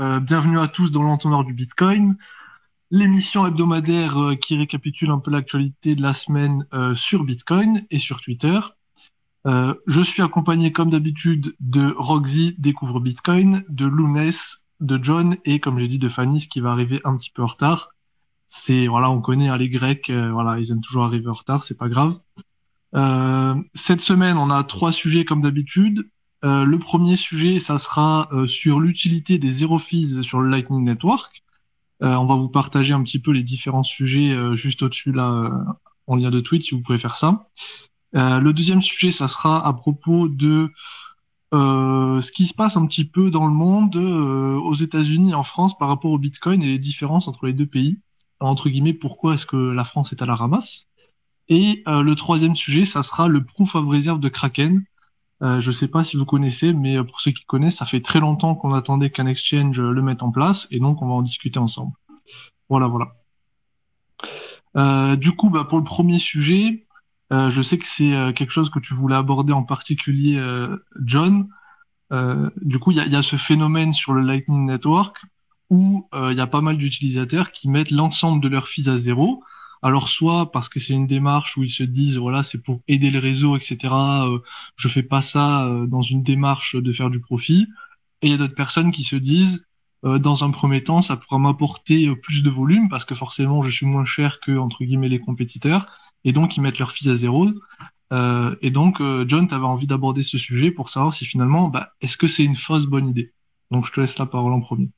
euh, bienvenue à tous dans l'entonnoir du Bitcoin, l'émission hebdomadaire euh, qui récapitule un peu l'actualité de la semaine euh, sur Bitcoin et sur Twitter. je suis accompagné comme d'habitude de Roxy Découvre Bitcoin, de Lounès, de John et comme j'ai dit de Fanny, ce qui va arriver un petit peu en retard. C'est voilà, on connaît hein, les Grecs, voilà, ils aiment toujours arriver en retard, c'est pas grave. cette semaine, on a trois sujets comme d'habitude. Euh, le premier sujet, ça sera euh, sur l'utilité des zero fees sur le Lightning Network. Euh, on va vous partager un petit peu les différents sujets juste au-dessus là en lien de tweet si vous pouvez faire ça. le deuxième sujet, ça sera à propos de ce qui se passe un petit peu dans le monde, aux États-Unis et en France par rapport au Bitcoin et les différences entre les deux pays. Entre guillemets, pourquoi est-ce que la France est à la ramasse? Et le troisième sujet, ça sera le proof of reserve de Kraken. Euh, je ne sais pas si vous connaissez, mais euh, pour ceux qui connaissent, ça fait très longtemps qu'on attendait qu'un exchange euh, le mette en place, et donc on va en discuter ensemble. Voilà, voilà. du coup, bah, pour le premier sujet, je sais que c'est quelque chose que tu voulais aborder en particulier, John. du coup, il y a, ce phénomène sur le Lightning Network où il y a pas mal d'utilisateurs qui mettent l'ensemble de leurs fees à zéro. Alors soit parce que c'est une démarche où ils se disent voilà c'est pour aider le réseau etc. Euh, je fais pas ça euh, dans une démarche de faire du profit. Et il y a d'autres personnes qui se disent euh, dans un premier temps ça pourra m'apporter euh, plus de volume parce que forcément je suis moins cher que entre guillemets les compétiteurs et donc ils mettent leur fees à zéro. et donc John tu avais envie d'aborder ce sujet pour savoir si finalement bah, est-ce que c'est une fausse bonne idée? Donc je te laisse la parole en premier.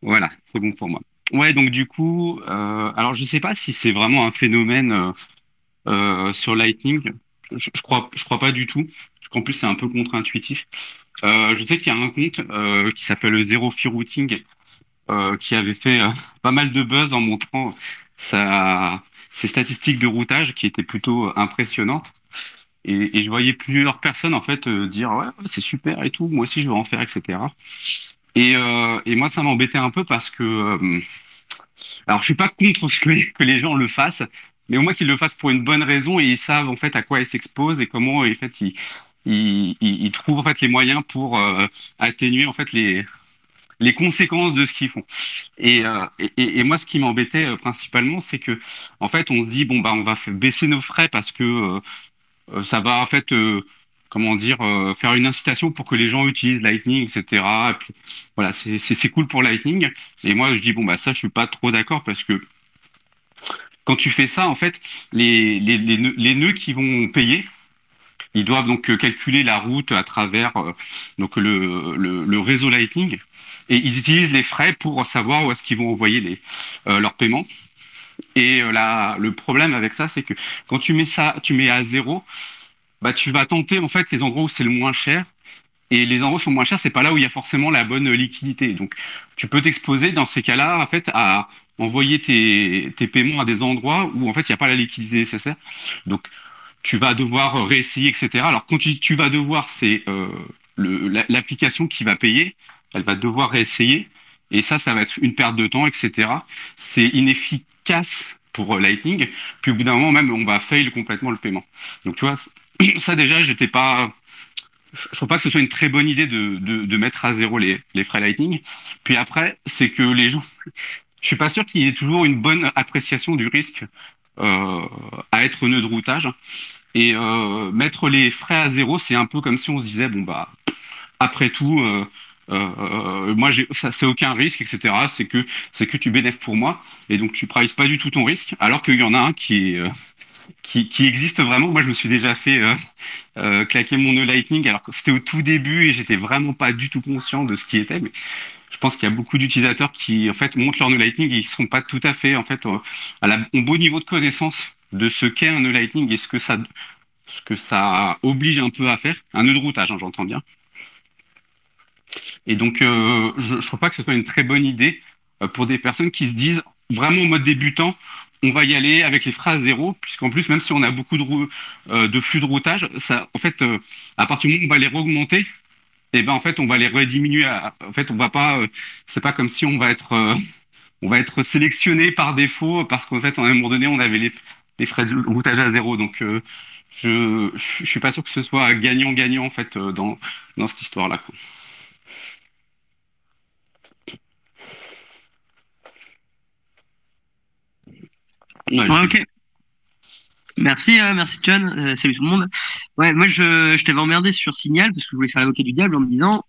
Voilà c'est bon pour moi. Ouais, donc du coup, euh, alors je sais pas si c'est vraiment un phénomène euh, euh, sur Lightning. Je, je, crois, je crois pas du tout. Parce qu'en plus c'est un peu contre-intuitif. Euh, je sais qu'il y a un compte euh, qui s'appelle Zero Fee Routing qui avait fait pas mal de buzz en montrant sa, ses statistiques de routage qui étaient plutôt impressionnantes. Et, et je voyais plusieurs personnes en fait dire ouais c'est super et tout, moi aussi je vais en faire etc. Et, euh, et moi, ça m'embêtait un peu parce que, euh, alors, je suis pas contre que, les gens le fassent, mais au moins qu'ils le fassent pour une bonne raison et ils savent en fait à quoi ils s'exposent et comment en fait ils, ils, trouvent en fait les moyens pour euh, atténuer en fait les les conséquences de ce qu'ils font. Et, et, moi, ce qui m'embêtait principalement, c'est que en fait, on se dit bon bah on va baisser nos frais parce que ça va en fait comment dire, euh, faire une incitation pour que les gens utilisent Lightning, etc. Voilà, c'est cool pour Lightning. Et moi, je dis bon bah ça, je suis pas trop d'accord parce que quand tu fais ça, en fait, les, nœuds, qui vont payer, ils doivent donc calculer la route à travers euh, le, réseau Lightning et ils utilisent les frais pour savoir où est-ce qu'ils vont envoyer euh, leurs paiements. Et euh, là, le problème avec ça, c'est que quand tu mets ça, tu mets à zéro, bah, tu vas tenter en fait les endroits où c'est le moins cher. Et les endroits où sont moins chers, c'est pas là où il y a forcément la bonne liquidité. Donc, tu peux t'exposer dans ces cas-là, en fait, à envoyer tes, tes paiements à des endroits où, en fait, il n'y a pas la liquidité nécessaire. Donc, tu vas devoir réessayer, etc. Alors, quand tu, tu vas devoir, c'est euh, l'application qui va payer, elle va devoir réessayer. Et ça, ça va être une perte de temps, etc. C'est inefficace pour Lightning. Puis au bout d'un moment, même, on va fail complètement le paiement. Donc, tu vois, ça déjà, j'étais pas. Je trouve pas que ce soit une très bonne idée de, de, de mettre à zéro les, les frais Lightning. Puis après, c'est que les gens, je suis pas sûr qu'il y ait toujours une bonne appréciation du risque euh, à être nœud de routage. Et euh, mettre les frais à zéro, c'est un peu comme si on se disait bon bah après tout, euh, euh, moi ça c'est aucun risque, etc. C'est que c'est que tu bénéfices pour moi et donc tu prices pas du tout ton risque, alors qu'il y en a un qui est qui, qui existe vraiment. Moi, je me suis déjà fait euh, euh, claquer mon nœud Lightning, alors que c'était au tout début et j'étais vraiment pas du tout conscient de ce qui était. Mais je pense qu'il y a beaucoup d'utilisateurs qui, en fait, montent leur nœud Lightning et ils sont pas tout à fait, en fait, euh, à la, au beau niveau de connaissance de ce qu'est un nœud Lightning et ce que ça, ce que ça oblige un peu à faire. Un nœud de routage, hein, j'entends bien. Et donc, euh, je ne crois pas que ce soit une très bonne idée euh, pour des personnes qui se disent vraiment en mode débutant, on va y aller avec les phrases zéro, puisqu'en plus, même si on a beaucoup de, euh, flux de routage, ça, en fait, euh, à partir du moment où on va les augmenter, eh ben en fait, on va les rediminuer. En fait, on va pas. Euh, c'est pas comme si on va être, on sélectionné par défaut parce qu'en fait, à un moment donné, on avait les, frais de routage à zéro. Donc, je, je suis pas sûr que ce soit gagnant-gagnant fait dans dans cette histoire-là. Ok. Merci, merci John. salut tout le monde. Ouais, moi je, je t'avais emmerdé sur Signal parce que je voulais faire l'avocat du diable en me disant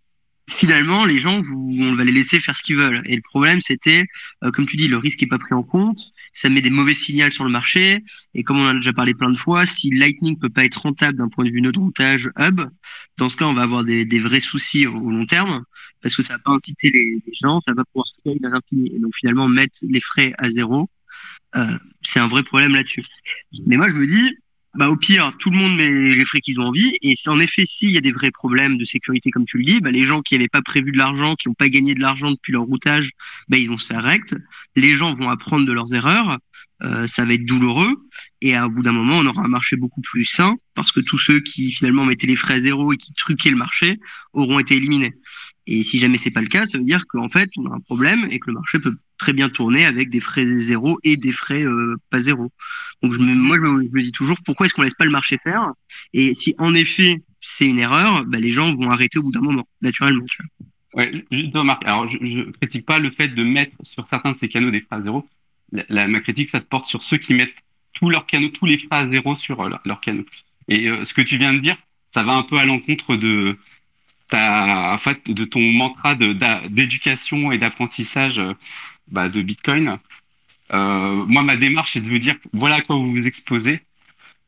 finalement, les gens, on va les laisser faire ce qu'ils veulent. Et le problème, c'était, euh, comme tu dis, le risque est pas pris en compte. Ça met des mauvais signaux sur le marché. Et comme on en a déjà parlé plein de fois, si Lightning peut pas être rentable d'un point de vue notre routage hub, dans ce cas, on va avoir des, vrais soucis au, long terme parce que ça va pas inciter les, gens, ça va pouvoir scale à l'infini. Et donc, finalement, mettre les frais à zéro, euh, c'est un vrai problème là-dessus. Mais moi, je me dis, bah au pire, tout le monde met les frais qu'ils ont envie. Et en effet, s'il y a des vrais problèmes de sécurité, comme tu le dis, bah, les gens qui n'avaient pas prévu de l'argent, qui n'ont pas gagné de l'argent depuis leur routage, bah, ils vont se faire rect. Les gens vont apprendre de leurs erreurs. Euh, ça va être douloureux. Et à, au bout d'un moment, on aura un marché beaucoup plus sain parce que tous ceux qui finalement mettaient les frais à zéro et qui truquaient le marché auront été éliminés. Et si jamais c'est pas le cas, ça veut dire qu'en fait, on a un problème et que le marché peut très bien tourner avec des frais zéro et des frais euh, pas zéro. Donc moi, je me, dis toujours pourquoi est-ce qu'on laisse pas le marché faire? Et si en effet c'est une erreur, bah, les gens vont arrêter au bout d'un moment, naturellement. Ouais. Alors, je, je critique pas le fait de mettre sur certains de ces canaux des frais zéro. Ma critique, ça se porte sur ceux qui mettent tous leurs canaux, tous les frais zéro sur euh, leurs canaux. Et euh, ce que tu viens de dire, ça va un peu à l'encontre de ta, en fait, de ton mantra d'éducation et d'apprentissage bah, de Bitcoin. Euh, moi, ma démarche, c'est de vous dire, voilà à quoi vous vous exposez.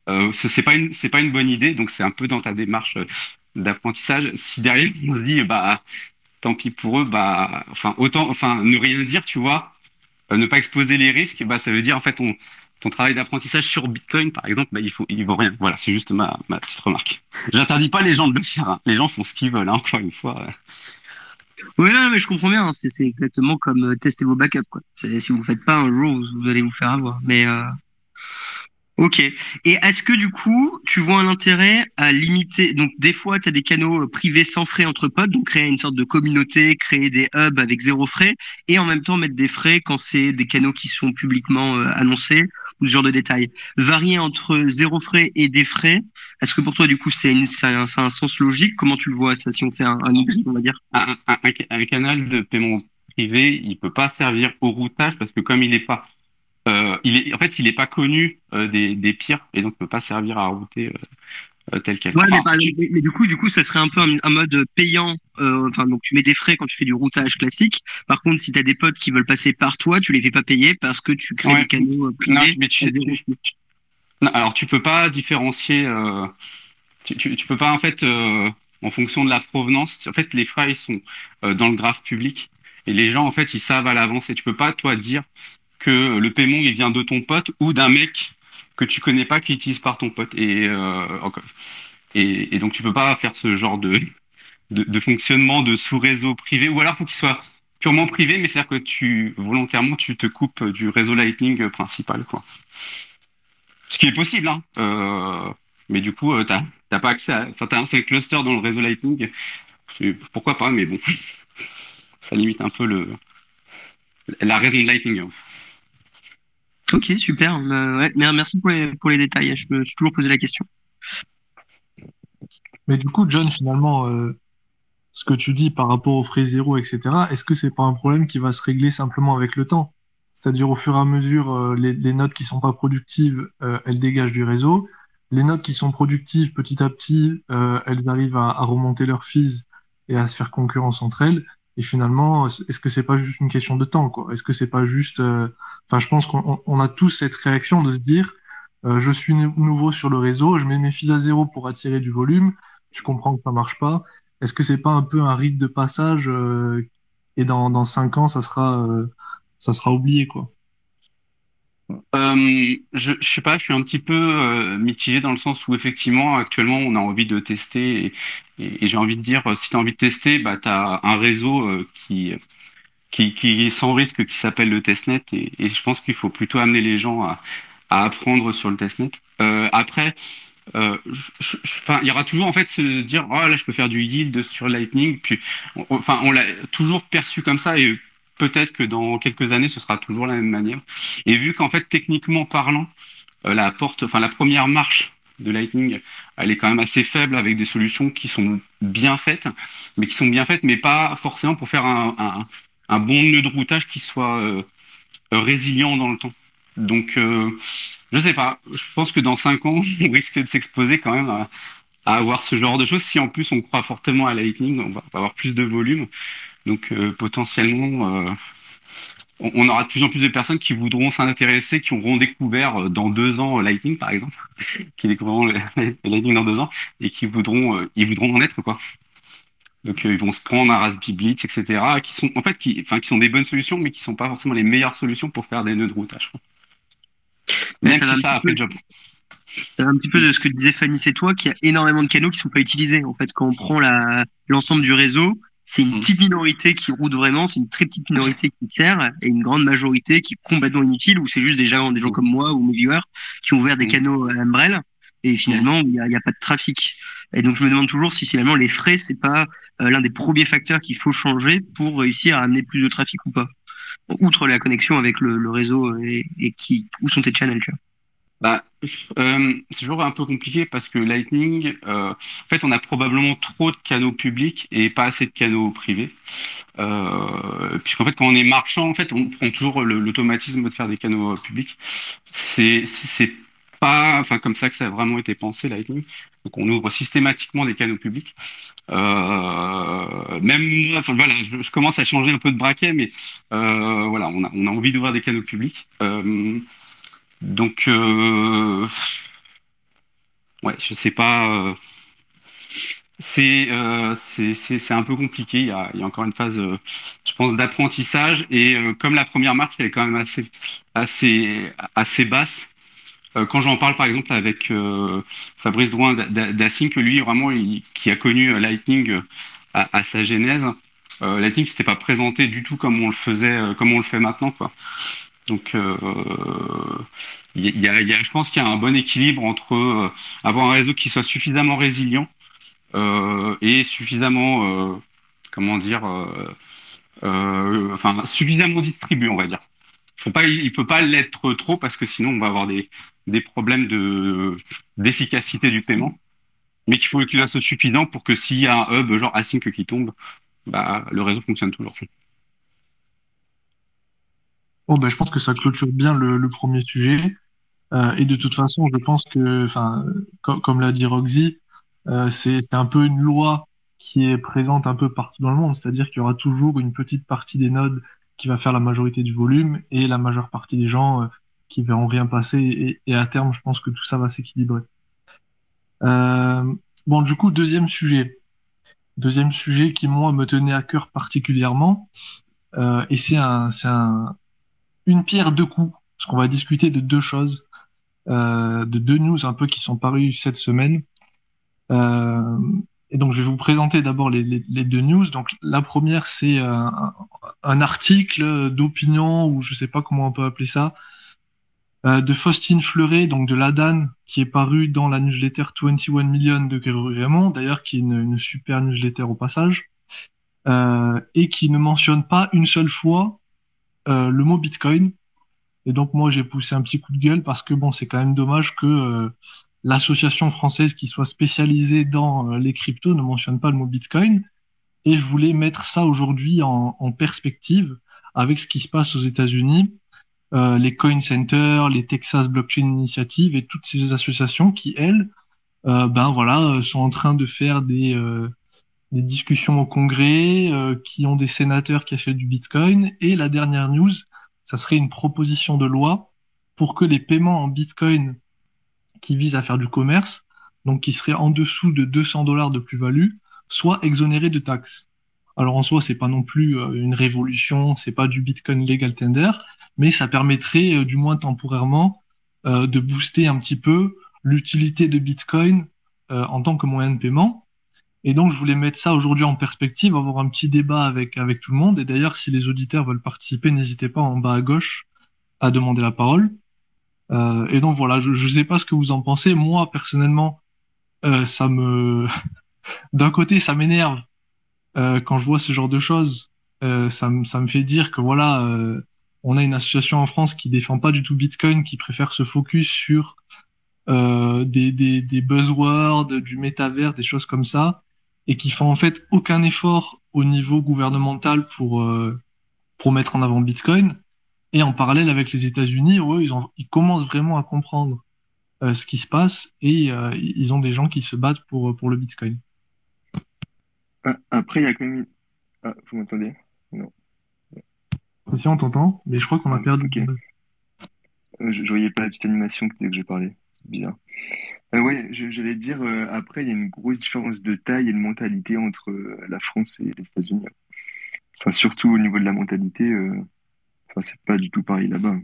Euh, c'est pas une, pas une bonne idée. Donc, c'est un peu dans ta démarche euh, d'apprentissage. Si derrière on se dit, bah, tant pis pour eux, bah, enfin, autant, enfin, ne rien dire, tu vois, euh, ne pas exposer les risques, bah, ça veut dire en fait, on, ton travail d'apprentissage sur Bitcoin, par exemple, bah, il faut, il vaut rien. Voilà, c'est juste ma, ma petite remarque. J'interdis pas les gens de le faire. Hein. Les gens font ce qu'ils veulent. Hein, encore une fois. Oui, non, mais je comprends bien. Hein. C'est exactement comme euh, tester vos backups. Quoi. Si vous faites pas un jour, vous allez vous faire avoir. Mais euh, Ok. Et est-ce que du coup, tu vois un intérêt à limiter Donc, des fois, tu as des canaux euh, privés sans frais entre potes, donc créer une sorte de communauté, créer des hubs avec zéro frais, et en même temps mettre des frais quand c'est des canaux qui sont publiquement annoncés, ou ce genre de détails. Varier entre zéro frais et des frais, est-ce que pour toi, du coup, c'est un, un, sens logique? Comment tu le vois, ça, si on fait un, un on va dire? Un, canal de paiement privé, il peut pas servir au routage parce que comme il n'est pas euh, il est, en fait, il n'est pas connu euh, des, des, pires et donc ne peut pas servir à router euh, tel quel. Ouais, mais, mais, du coup, du coup, ça serait un peu un, mode payant. Enfin, donc tu mets des frais quand tu fais du routage classique. Par contre, si tu as des potes qui veulent passer par toi, tu les fais pas payer parce que tu crées des canaux privés. Non, mais tu, non, alors tu peux pas différencier. Tu, tu, tu, peux pas en fait, en fonction de la provenance. En fait, les frais ils sont dans le graphe public et les gens en fait ils savent à l'avance et tu peux pas toi dire que le paiement il vient de ton pote ou d'un mec que tu connais pas qui utilise par ton pote. Et, euh, donc tu peux pas faire ce genre de de, fonctionnement de sous réseau privé ou alors faut qu'il soit purement privé mais c'est à dire que tu volontairement tu te coupes du réseau Lightning principal quoi. Ce qui est possible hein. Euh, mais du coup euh, t'as t'as pas accès à enfin t'as un seul cluster dans le réseau Lightning. Pourquoi pas mais bon. Ça limite un peu le la raison de Lightning hein. Ok, super. Euh, ouais, merci pour les, détails. Je me suis toujours posé la question. Mais du coup, John, finalement, euh, ce que tu dis par rapport aux frais zéro, etc., est-ce que c'est pas un problème qui va se régler simplement avec le temps? C'est-à-dire au fur et à mesure, euh, les, notes qui sont pas productives, elles dégagent du réseau. Les notes qui sont productives, petit à petit, elles arrivent à, à remonter leurs fees et à se faire concurrence entre elles. Et finalement, est-ce que c'est pas juste une question de temps, quoi? Est-ce que c'est pas juste euh, Enfin, je pense qu'on a tous cette réaction de se dire, euh, je suis nouveau sur le réseau, je mets mes fils à zéro pour attirer du volume. Tu comprends que ça marche pas. Est-ce que c'est pas un peu un rite de passage euh, et dans dans cinq ans, ça sera ça sera oublié, quoi? Euh, je, je sais pas, je suis un petit peu euh, mitigé dans le sens où effectivement actuellement on a envie de tester et, j'ai envie de dire si tu as envie de tester, bah tu as un réseau euh, qui, qui est sans risque qui s'appelle le testnet et, je pense qu'il faut plutôt amener les gens à, apprendre sur le testnet. Après il y aura toujours en fait se dire oh là je peux faire du yield sur Lightning puis enfin on l'a toujours perçu comme ça et peut-être que dans quelques années, ce sera toujours la même manière. Et vu qu'en fait, techniquement parlant, euh, la porte, enfin la première marche de Lightning, elle est quand même assez faible avec des solutions qui sont bien faites, mais qui sont bien faites, mais pas forcément pour faire un, bon nœud de routage qui soit euh, résilient dans le temps. Donc, euh, je sais pas. Je pense que dans cinq ans, on risque de s'exposer quand même à, à, avoir ce genre de choses. Si en plus on croit fortement à Lightning, on va avoir plus de volume. Donc, euh, potentiellement, euh, on aura de plus en plus de personnes qui voudront s'intéresser, qui auront découvert euh, dans deux ans Lightning, par exemple, qui découvriront Lightning dans deux ans et qui voudront, ils voudront en être quoi. Donc ils vont se prendre un Raspberry Blitz, etc. Qui sont en fait, qui, enfin, qui sont des bonnes solutions, mais qui sont pas forcément les meilleures solutions pour faire des nœuds de routage. Même ça si ça a fait le job. C'est un petit peu de ce que disait Fanny, c'est toi, qu'il y a énormément de canaux qui sont pas utilisés. En fait, quand on prend l'ensemble du réseau, c'est une mm. petite minorité qui route vraiment, c'est une très petite minorité qui sert et une grande majorité qui est complètement inutile ou c'est juste des gens, des gens comme moi ou mes viewers qui ont ouvert des mm. canaux à Umbrel et finalement il n'y a, a, pas de trafic. Et donc je me demande toujours si finalement les frais c'est pas euh, l'un des premiers facteurs qu'il faut changer pour réussir à amener plus de trafic ou pas. Outre la connexion avec le, le réseau et, et, qui où sont tes channels. Tu vois. Bah, euh, c'est toujours un peu compliqué parce que Lightning, euh, en fait, on a probablement trop de canaux publics et pas assez de canaux privés. Euh, Puisqu'en fait, quand on est marchand, en fait, on prend toujours l'automatisme de faire des canaux publics. C'est pas, enfin, comme ça que ça a vraiment été pensé Lightning. Donc, on ouvre systématiquement des canaux publics. Même enfin, voilà, je, commence à changer un peu de braquet, mais voilà, on a, on a envie d'ouvrir des canaux publics. Donc, euh, ouais, je sais pas. Euh, c'est euh, un peu compliqué. Il y a, il y a encore une phase, euh, je pense, d'apprentissage. Et euh, comme la première marche, elle est quand même assez assez assez basse. quand j'en parle, par exemple, avec Fabrice Drouin d'Async, lui, vraiment, il, qui a connu Lightning à, à sa genèse, Lightning s'était pas présenté du tout comme on le faisait, comme on le fait maintenant, quoi. Donc, euh, y, a, y a, je pense qu'il y a un bon équilibre entre euh, avoir un réseau qui soit suffisamment résilient euh, et suffisamment, euh, comment dire, enfin suffisamment distribué, on va dire. Faut il peut pas l'être trop parce que sinon on va avoir des, des problèmes de d'efficacité du paiement. Mais qu'il faut qu'il soit suffisant pour que s'il y a un hub genre async qui tombe, bah, le réseau fonctionne toujours. Bon, ben, je pense que ça clôture bien le, le premier sujet. Euh, et de toute façon, je pense que, enfin, com comme l'a dit Roxy, euh, c'est un peu une loi qui est présente un peu partout dans le monde. C'est-à-dire qu'il y aura toujours une petite partie des nodes qui va faire la majorité du volume et la majeure partie des gens euh, qui verront rien passer. Et, et, à terme, je pense que tout ça va s'équilibrer. Euh, bon, du coup, deuxième sujet. Deuxième sujet qui, moi, me tenait à cœur particulièrement. Euh, et c'est un, un, une pierre deux coups, parce qu'on va discuter de deux choses, euh, de deux news un peu qui sont parues cette semaine. Euh, et donc, je vais vous présenter d'abord les, deux news. Donc, la première, c'est un, un, article d'opinion, ou je sais pas comment on peut appeler ça, euh, de Faustine Fleuret, donc de l'ADAN, qui est paru dans la newsletter 21 millions de Grégory Raymond, d'ailleurs, qui est une, une, super newsletter au passage, euh, et qui ne mentionne pas une seule fois euh, le mot Bitcoin. Et donc moi j'ai poussé un petit coup de gueule parce que bon c'est quand même dommage que euh, l'association française qui soit spécialisée dans euh, les cryptos ne mentionne pas le mot Bitcoin. Et je voulais mettre ça aujourd'hui en, perspective avec ce qui se passe aux États-Unis, les Coin Center, les Texas Blockchain Initiative et toutes ces associations qui elles, ben voilà, sont en train de faire des des discussions au Congrès, euh, qui ont des sénateurs qui achètent du Bitcoin. Et la dernière news, ça serait une proposition de loi pour que les paiements en Bitcoin qui visent à faire du commerce, donc qui seraient en dessous de 200 dollars de plus-value, soient exonérés de taxes. Alors en soi, c'est pas non plus euh, une révolution, c'est pas du Bitcoin legal tender, mais ça permettrait, euh, du moins temporairement, de booster un petit peu l'utilité de Bitcoin en tant que moyen de paiement et donc, je voulais mettre ça aujourd'hui en perspective, avoir un petit débat avec, avec tout le monde. Et d'ailleurs, si les auditeurs veulent participer, n'hésitez pas en bas à gauche à demander la parole. Euh, et donc, voilà, je ne sais pas ce que vous en pensez. Moi, personnellement, euh, ça me... D'un côté, ça m'énerve euh, quand je vois ce genre de choses. Euh, ça, me, ça me fait dire que voilà, euh, on a une association en France qui défend pas du tout Bitcoin, qui préfère se focus sur euh, des, des, des buzzwords, du métavers, des choses comme ça et qui font en fait aucun effort au niveau gouvernemental pour euh, pour mettre en avant Bitcoin. Et en parallèle avec les États-Unis, eux, ils, ont, ils commencent vraiment à comprendre euh, ce qui se passe et euh, ils ont des gens qui se battent pour, pour le Bitcoin. Ah, après, il y a quand même. Ah, vous m'entendez? Non. Si on t'entend, mais je crois qu'on a Ah, perdu. ok. Euh, je, je voyais pas la petite animation dès que j'ai parlé. C'est bizarre. Euh, je- j'allais dire, euh, après, il y a une grosse différence de taille et de mentalité entre euh, la France et les États-Unis. Enfin, surtout au niveau de la mentalité, euh, enfin, c'est pas du tout pareil là-bas.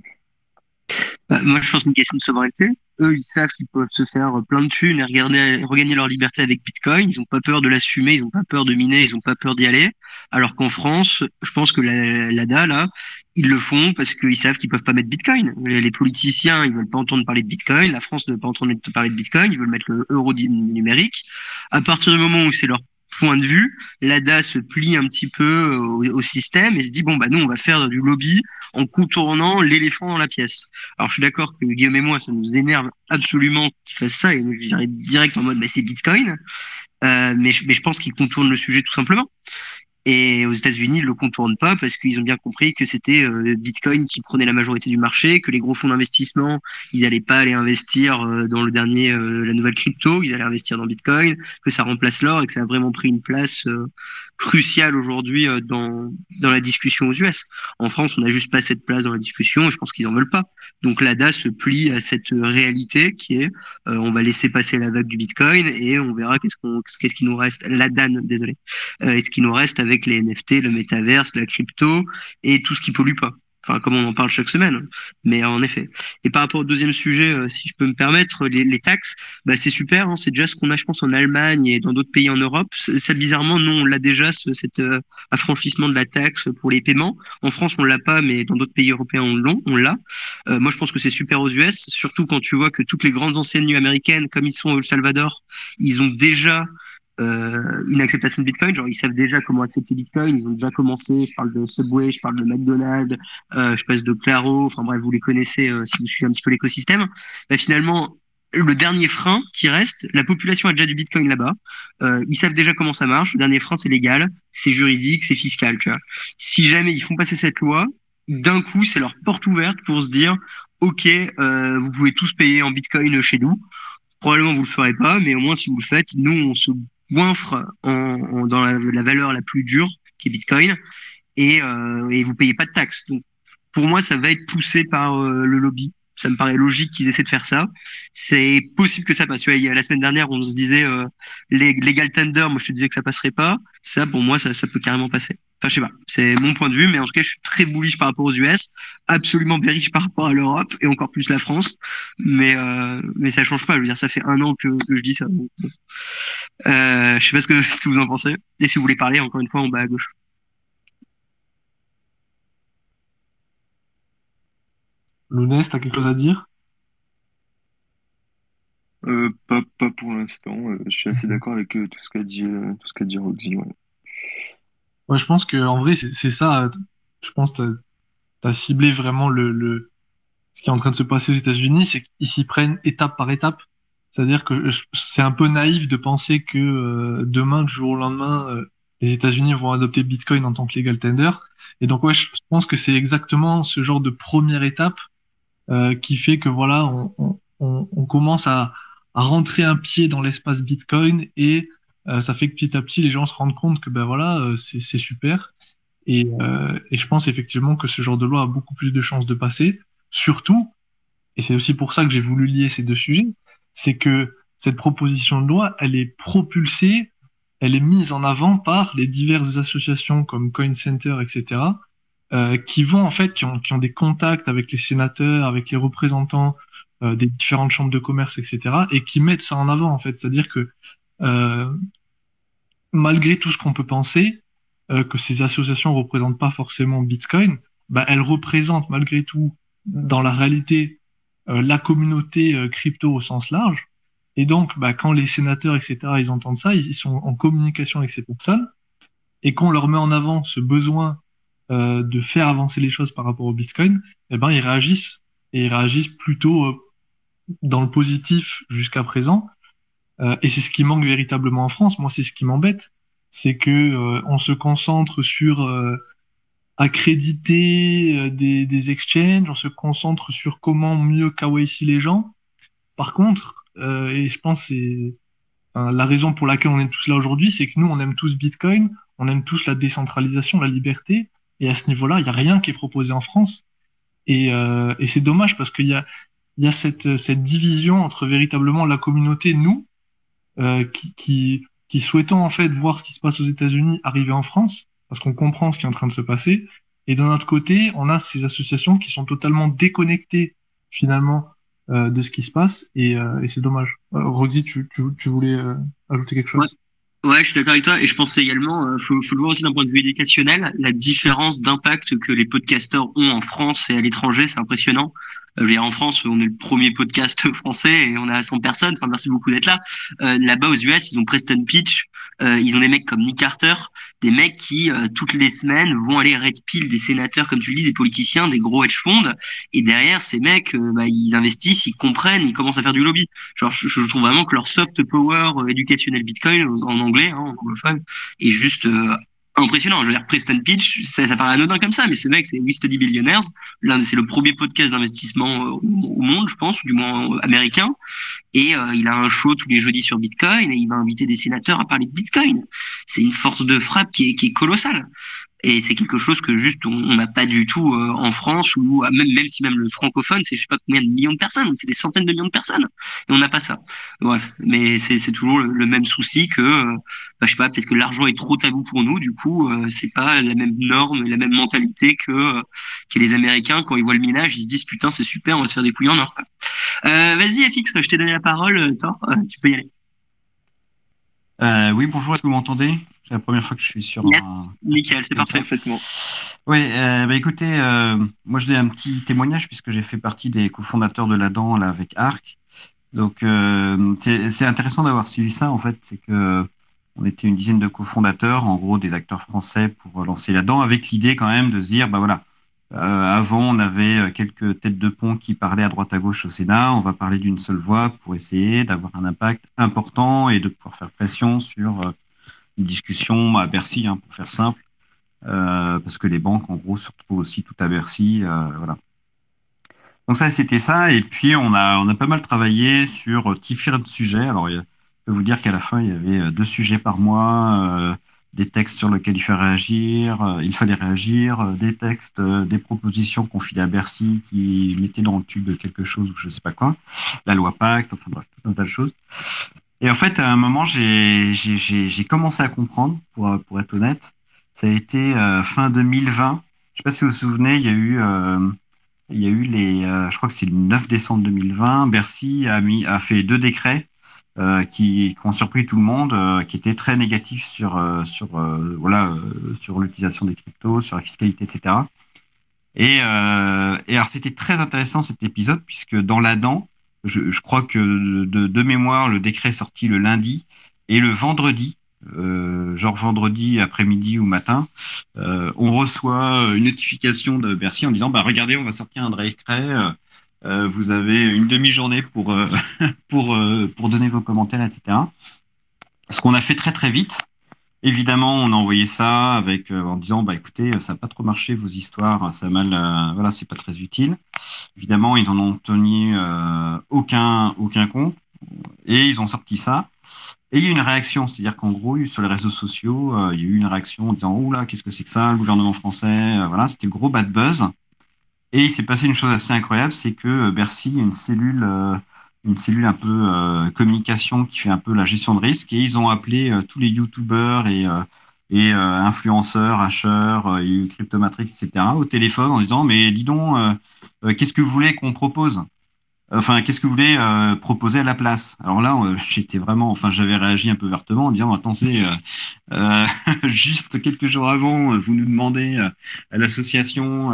Bah, moi, je pense une question de souveraineté. Eux, ils savent qu'ils peuvent se faire plein de thunes et regarder, regagner leur liberté avec Bitcoin. Ils n'ont pas peur de l'assumer, ils n'ont pas peur de miner, ils n'ont pas peur d'y aller. Alors qu'en France, je pense que la, l'ADA, là, ils le font parce qu'ils savent qu'ils peuvent pas mettre Bitcoin. Les, les politiciens, ils veulent pas entendre parler de Bitcoin. La France ne veut pas entendre parler de Bitcoin. Ils veulent mettre le euro numérique. À partir du moment où c'est leur point de vue, l'ADA se plie un petit peu au, au système et se dit bon bah nous on va faire du lobby en contournant l'éléphant dans la pièce. Alors je suis d'accord que Guillaume et moi ça nous énerve absolument qu'ils fassent ça et dirais direct en mode mais c'est Bitcoin, euh, mais, je, mais je pense qu'ils contournent le sujet tout simplement. Et aux États-Unis, ils le contournent pas parce qu'ils ont bien compris que c'était euh, Bitcoin qui prenait la majorité du marché, que les gros fonds d'investissement, ils n'allaient pas aller investir euh, dans le dernier, euh, la nouvelle crypto, ils allaient investir dans Bitcoin, que ça remplace l'or et que ça a vraiment pris une place cruciale aujourd'hui dans dans la discussion aux US. En France, on n'a juste pas cette place dans la discussion et je pense qu'ils en veulent pas. Donc l'ADA se plie à cette réalité qui est on va laisser passer la vague du Bitcoin et on verra qu'est-ce qu'on qu'est-ce qui nous reste l'ADAN désolé et ce qui nous reste avec les NFT, le métaverse, la crypto et tout ce qui pollue pas. Enfin, comme on en parle chaque semaine. Mais en effet. Et par rapport au deuxième sujet, euh, si je peux me permettre, les, taxes, bah, c'est super. Hein, c'est déjà ce qu'on a, je pense, en Allemagne et dans d'autres pays en Europe. Ça, bizarrement, nous, on l'a déjà, ce, cet euh, affranchissement de la taxe pour les paiements. En France, on l'a pas, mais dans d'autres pays européens, on l'a. On l'a. Euh, moi, je pense que c'est super aux US, surtout quand tu vois que toutes les grandes enseignes américaines, comme ils sont au Salvador, ils ont déjà euh, une acceptation de Bitcoin. Genre, ils savent déjà comment accepter Bitcoin. Ils ont déjà commencé. Je parle de Subway, je parle de McDonald's, euh, je passe de Claro. Enfin bref, vous les connaissez euh, si vous suivez un petit peu l'écosystème. Bah, finalement, le dernier frein qui reste, la population a déjà du Bitcoin là-bas. Euh, ils savent déjà comment ça marche. Le dernier frein, c'est légal, c'est juridique, c'est fiscal. Tu vois. Si jamais ils font passer cette loi, d'un coup, c'est leur porte ouverte pour se dire, ok, euh, vous pouvez tous payer en Bitcoin chez nous. Probablement vous le ferez pas, mais au moins si vous le faites, nous on se goinfre en, en, dans la, valeur la plus dure, qui est Bitcoin, et, euh, et vous payez pas de taxes. Donc, pour moi, ça va être poussé par euh, le lobby. Ça me paraît logique qu'ils essaient de faire ça. C'est possible que ça passe. Tu vois, la semaine dernière, on se disait euh, legal tender. Moi, je te disais que ça passerait pas. Ça, pour moi, ça, ça peut carrément passer. Enfin, je sais pas. C'est mon point de vue, mais en tout cas, je suis très bullish par rapport aux US, absolument bearish par rapport à l'Europe et encore plus la France. Mais euh, mais ça change pas. Je veux dire, ça fait un an que, je dis ça. Euh, je sais pas ce que ce que vous en pensez. Et si vous voulez parler, encore une fois, en bas à gauche. Lounès, t'as quelque chose à dire? Euh, pas, pas pour l'instant. Euh, je suis assez d'accord avec euh, tout ce qu'a dit, tout ce qu'a dit Roxy. Ouais. ouais. je pense que en vrai, c'est ça. Je pense que tu as ciblé vraiment le, le, ce qui est en train de se passer aux États-Unis, c'est qu'ils s'y prennent étape par étape. C'est-à-dire que c'est un peu naïf de penser que euh, demain, du jour au lendemain, euh, les États-Unis vont adopter Bitcoin en tant que legal tender. Et donc, ouais, je pense que c'est exactement ce genre de première étape euh, qui fait que voilà, on, on, on commence à, à, rentrer un pied dans l'espace Bitcoin et euh, ça fait que petit à petit, les gens se rendent compte que ben voilà, euh, c'est super. Et, euh, et, je pense effectivement que ce genre de loi a beaucoup plus de chances de passer. Surtout, et c'est aussi pour ça que j'ai voulu lier ces deux sujets, c'est que cette proposition de loi, elle est propulsée, elle est mise en avant par les diverses associations comme Coin Center, etc., euh, qui vont en fait, qui ont, qui ont des contacts avec les sénateurs, avec les représentants euh, des différentes chambres de commerce, etc., et qui mettent ça en avant en fait. C'est-à-dire que euh, malgré tout ce qu'on peut penser, euh, que ces associations représentent pas forcément Bitcoin, bah, elles représentent malgré tout dans la réalité euh, la communauté crypto au sens large. Et donc, bah, quand les sénateurs, etc., ils entendent ça, ils, ils sont en communication avec ces personnes, et qu'on leur met en avant ce besoin euh, de faire avancer les choses par rapport au Bitcoin, eh ben, ils réagissent, et ils réagissent plutôt euh, dans le positif jusqu'à présent. Euh, et c'est ce qui manque véritablement en France. Moi, c'est ce qui m'embête, c'est que euh, on se concentre sur accréditer des, des exchanges, on se concentre sur comment mieux KYC les gens. Par contre, et je pense c'est la raison pour laquelle on est tous là aujourd'hui, c'est que nous, on aime tous Bitcoin, on aime tous la décentralisation, la liberté, et à ce niveau-là, il n'y a rien qui est proposé en France. Et, euh, et c'est dommage parce qu'il y a, y a cette, cette division entre véritablement la communauté, nous, euh, qui, qui, qui souhaitons en fait voir ce qui se passe aux États-Unis arriver en France, parce qu'on comprend ce qui est en train de se passer. Et d'un autre côté, on a ces associations qui sont totalement déconnectées finalement euh, de ce qui se passe, et, euh, et c'est dommage. Euh, Roxy, tu, tu, tu voulais euh, ajouter quelque chose? Ouais, je suis d'accord avec toi. Et je pensais également, euh, faut, faut le voir aussi d'un point de vue éducationnel, la différence d'impact que les podcasteurs ont en France et à l'étranger, c'est impressionnant. Euh, dire, en France, on est le premier podcast français et on a 100 personnes. Enfin, merci beaucoup d'être là. Euh, Là-bas, aux US, ils ont Preston Pitch. Euh, ils ont des mecs comme Nick Carter, des mecs qui, euh, toutes les semaines, vont aller red pill des sénateurs, comme tu le dis, des politiciens, des gros hedge funds. Et derrière, ces mecs, euh, bah, ils investissent, ils comprennent, ils commencent à faire du lobby. Genre, je, je trouve vraiment que leur soft power éducationnel Bitcoin, en anglais, hein, en anglophone, est juste impressionnant. Je veux dire, Preston Pitch, ça, ça paraît anodin comme ça, mais ce mec, c'est We Study Billionaires. C'est le premier podcast d'investissement euh, au monde, je pense, du moins euh, américain. Et euh, il a un show tous les jeudis sur Bitcoin et il va inviter des sénateurs à parler de Bitcoin. C'est une force de frappe qui qui est colossale. Et c'est quelque chose que juste on n'a pas du tout euh, en France ou même même si même le francophone c'est je sais pas combien de millions de personnes, c'est des centaines de millions de personnes et on n'a pas ça. Bref, mais c'est c'est toujours le, même souci que euh, bah, je sais pas peut-être que l'argent est trop tabou pour nous, du coup euh, c'est pas la même norme la même mentalité que euh, que les Américains quand ils voient le minage, ils se disent putain c'est super, on va se faire des couilles en or. Vas-y FX, je t'ai donné la parole, Thor, tu peux y aller. Euh, oui, bonjour, est-ce que vous m'entendez? C'est la première fois que je suis sur yes, nickel, c'est parfait. Parfaitement. Oui, euh, bah, écoutez, euh, moi je donne un petit témoignage puisque j'ai fait partie des cofondateurs de l'ADAN là, avec ARC. Donc euh, c'est intéressant d'avoir suivi ça en fait, c'est que on était une dizaine de cofondateurs, en gros des acteurs français pour lancer l'ADAN avec l'idée quand même de se dire, bah voilà, avant, on avait euh, quelques têtes de pont qui parlaient à droite à gauche au Sénat. On va parler d'une seule voix pour essayer d'avoir un impact important et de pouvoir faire pression sur euh, une discussion à Bercy, hein, pour faire simple, euh, parce que les banques, en gros, se retrouvent aussi tout à Bercy. Euh, voilà. Donc ça, c'était ça. Et puis, on a, on a pas mal travaillé sur différents sujets. Alors, je peux vous dire qu'à la fin, il y avait deux sujets par mois des textes sur lesquels il fallait réagir, euh, il fallait réagir, euh, des textes, euh, des propositions qu'on à Bercy qui mettaient dans le tube quelque chose ou je sais pas quoi, la loi Pacte, enfin bref, tout un tas de choses. Et en fait, à un moment, j'ai commencé à comprendre, pour, être honnête, ça a été fin 2020. Je sais pas si vous vous souvenez, il y a eu, il y a eu les, je crois que c'est le 9 décembre 2020, Bercy a mis, a fait deux décrets qui, qui, ont surpris tout le monde, euh, qui étaient très négatifs sur euh, sur voilà sur l'utilisation des cryptos, sur la fiscalité, etc. Et, alors c'était très intéressant cet épisode puisque dans l'ADAN, je, je crois que de, mémoire, le décret est sorti le lundi et le vendredi, euh, genre vendredi après-midi ou matin, euh, on reçoit une notification de Bercy en disant bah regardez, on va sortir un décret euh, vous avez une demi-journée pour, euh, pour, euh, pour donner vos commentaires, etc. Ce qu'on a fait très très vite. Évidemment, on a envoyé ça avec en disant bah écoutez, ça n'a pas trop marché vos histoires, ça mal, voilà, c'est pas très utile. Évidemment, ils en ont tenu aucun aucun compte et ils ont sorti ça. Et il y a eu une réaction, c'est-à-dire qu'en gros, sur les réseaux sociaux, il y a eu une réaction en disant oh là, qu'est-ce que c'est que ça, le gouvernement français, voilà, c'était gros bad buzz. Et il s'est passé une chose assez incroyable, c'est que euh, Bercy a une cellule, euh, une cellule un peu euh, communication qui fait un peu la gestion de risque, et ils ont appelé tous les youtubeurs et, et influenceurs, hacheurs, cryptomatrix, etc. au téléphone en disant mais dis donc, qu'est-ce que vous voulez qu'on propose? Enfin, qu'est-ce que vous voulez euh, proposer à la place? Alors là, euh, j'étais vraiment, enfin, j'avais réagi un peu vertement en disant attendez, euh, euh juste quelques jours avant, vous nous demandez à l'association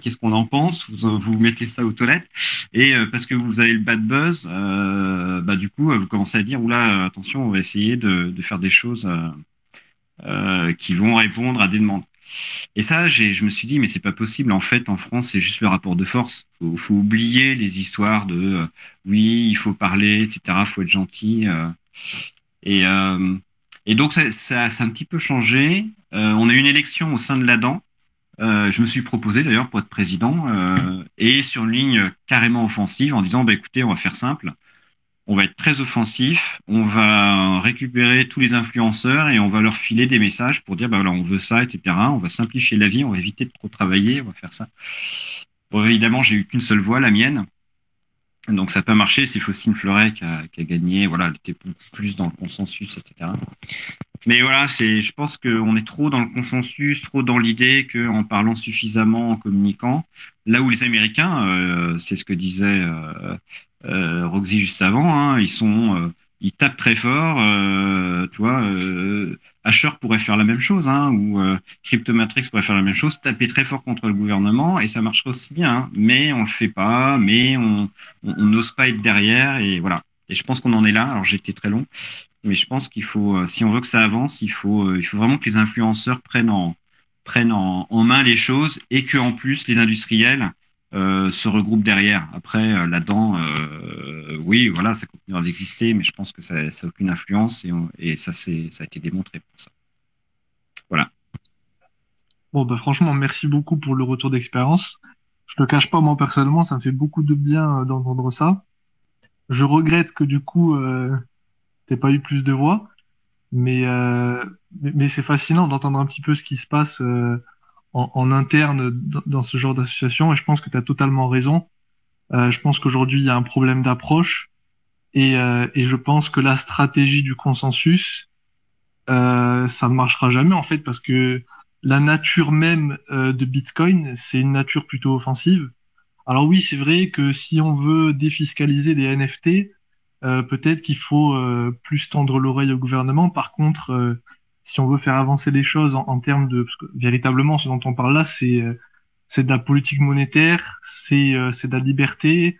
qu'est-ce qu'on en pense, vous, vous mettez ça aux toilettes, et parce que vous avez le bad buzz, bah du coup, vous commencez à dire oula, attention, on va essayer de, de faire des choses qui vont répondre à des demandes. Et ça, je me suis dit, mais c'est pas possible. En fait, en France, c'est juste le rapport de force. Faut, faut oublier les histoires de euh, oui, il faut parler, etc. Faut être gentil. Euh, et, euh, et donc, ça, ça, a un petit peu changé. on a eu une élection au sein de l'ADAN je me suis proposé d'ailleurs pour être président et sur une ligne carrément offensive en disant bah, écoutez, on va faire simple, on va être très offensif, on va récupérer tous les influenceurs et on va leur filer des messages pour dire bah voilà, on veut ça, etc. On va simplifier la vie, on va éviter de trop travailler, on va faire ça. Bon, évidemment, j'ai eu qu'une seule voix, la mienne. Donc ça peut marcher, c'est Faustine Fleuret qui a, gagné, voilà, elle était plus dans le consensus, etc. Mais voilà, c'est, je pense qu'on est trop dans le consensus, trop dans l'idée qu'en parlant suffisamment, en communiquant, là où les Américains, euh, c'est ce que disait euh, euh, Roxy juste avant, hein, ils sont, euh, ils tapent très fort. Euh, tu vois, euh, Asher pourrait faire la même chose, hein, ou euh, Cryptomatrix pourrait faire la même chose, taper très fort contre le gouvernement et ça marcherait aussi bien. Hein, mais on le fait pas, mais on n'ose pas être derrière et voilà. Et je pense qu'on en est là. Alors j'ai été très long, mais je pense qu'il faut, si on veut que ça avance, il faut, il faut vraiment que les influenceurs prennent en prennent en, en main les choses et que en plus les industriels euh, se regroupent derrière. Après, euh, là-dedans, euh, oui, voilà, ça continuera d'exister, mais je pense que ça n'a aucune influence et, on, et ça, a été démontré pour ça. Voilà. Bon, bah, franchement, merci beaucoup pour le retour d'expérience. Je ne te cache pas, moi, personnellement, ça me fait beaucoup de bien d'entendre ça. Je regrette que, du coup, euh, t'aies pas eu plus de voix, mais, mais c'est fascinant d'entendre un petit peu ce qui se passe en, en, interne dans ce genre d'association et je pense que tu as totalement raison. Euh, je pense qu'aujourd'hui, il y a un problème d'approche et, euh, et, je pense que la stratégie du consensus, euh, ça ne marchera jamais en fait parce que la nature même euh, de Bitcoin, c'est une nature plutôt offensive. Alors oui, c'est vrai que si on veut défiscaliser les NFT, euh, peut-être qu'il faut euh, plus tendre l'oreille au gouvernement. Par contre, si on veut faire avancer les choses en, en termes de parce que, véritablement ce dont on parle là c'est euh, c'est de la politique monétaire c'est euh, c'est de la liberté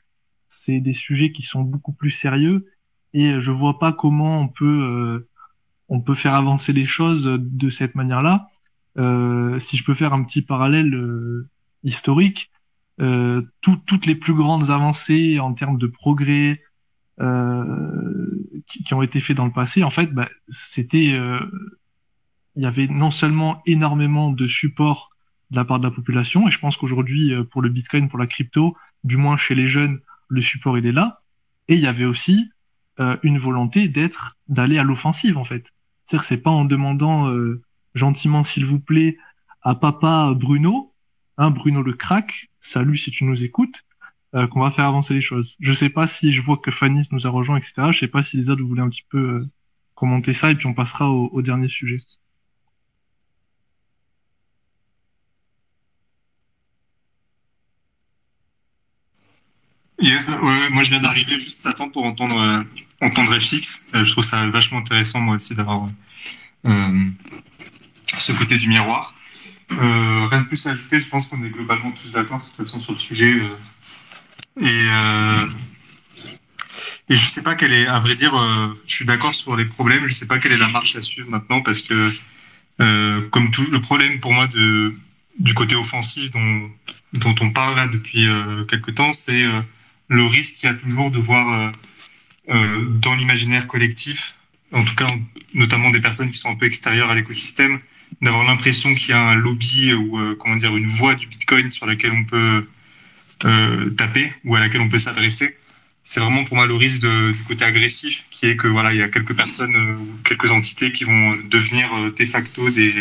c'est des sujets qui sont beaucoup plus sérieux. Et je vois pas comment on peut euh, on peut faire avancer les choses de cette manière là euh, si je peux faire un petit parallèle euh, historique tout, toutes les plus grandes avancées en termes de progrès qui, qui, ont été faits dans le passé en fait bah, c'était il y avait non seulement énormément de support de la part de la population, et je pense qu'aujourd'hui, euh, pour le Bitcoin, pour la crypto, du moins chez les jeunes, le support il est là, et il y avait aussi euh, une volonté d'être, d'aller à l'offensive en fait. C'est-à-dire c'est pas en demandant euh, gentiment s'il vous plaît à papa Bruno, hein, Bruno le crack, salut si tu nous écoutes, euh, qu'on va faire avancer les choses. Je sais pas si je vois que Fanny nous a rejoint, etc. Je sais pas si les autres voulaient un petit peu euh, commenter ça, et puis on passera au, au dernier sujet. Yes, ouais, moi je viens d'arriver juste à temps pour entendre euh, entendre FX. Euh, je trouve ça vachement intéressant moi aussi d'avoir euh, ce côté du miroir. Rien de plus à ajouter, je pense qu'on est globalement tous d'accord de toute façon sur le sujet. Et et je sais pas quelle est, à vrai dire, je suis d'accord sur les problèmes. Je sais pas quelle est la marche à suivre maintenant parce que comme tout le problème pour moi de du côté offensif dont dont on parle là depuis quelques temps, c'est le risque qu'il y a toujours de voir euh, euh, dans l'imaginaire collectif, en tout cas notamment des personnes qui sont un peu extérieures à l'écosystème, d'avoir l'impression qu'il y a un lobby ou euh, comment dire une voie du Bitcoin sur laquelle on peut taper ou à laquelle on peut s'adresser. C'est vraiment pour moi le risque de, du côté agressif, qui est que voilà il y a quelques personnes ou quelques entités qui vont devenir de facto des,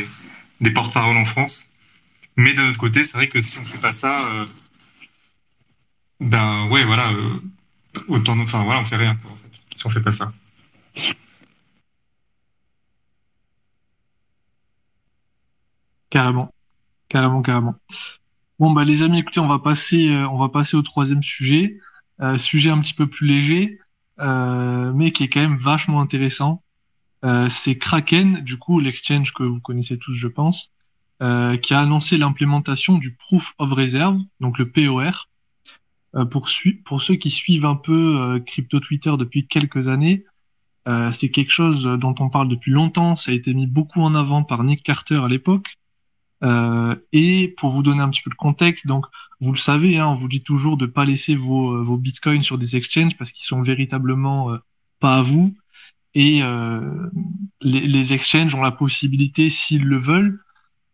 des porte-paroles en France. Mais d'un autre côté, c'est vrai que si on fait pas ça, ben ouais, voilà. Euh, autant, enfin voilà, on fait rien en fait, si on fait pas ça. Carrément, carrément, carrément. Bon bah les amis, écoutez, on va passer, euh, on va passer au troisième sujet, euh, sujet un petit peu plus léger, euh, mais qui est quand même vachement intéressant. Euh, c'est Kraken, du coup l'exchange que vous connaissez tous, je pense, euh, qui a annoncé l'implémentation du Proof of Reserve, donc le POR, pour, pour ceux qui suivent un peu euh, crypto Twitter depuis quelques années, euh, c'est quelque chose dont on parle depuis longtemps. Ça a été mis beaucoup en avant par Nick Carter à l'époque. Euh, et pour vous donner un petit peu le contexte, donc vous le savez, hein, on vous dit toujours de pas laisser vos, vos bitcoins sur des exchanges parce qu'ils sont véritablement euh, pas à vous. Et euh, les, les, exchanges ont la possibilité, s'ils le veulent,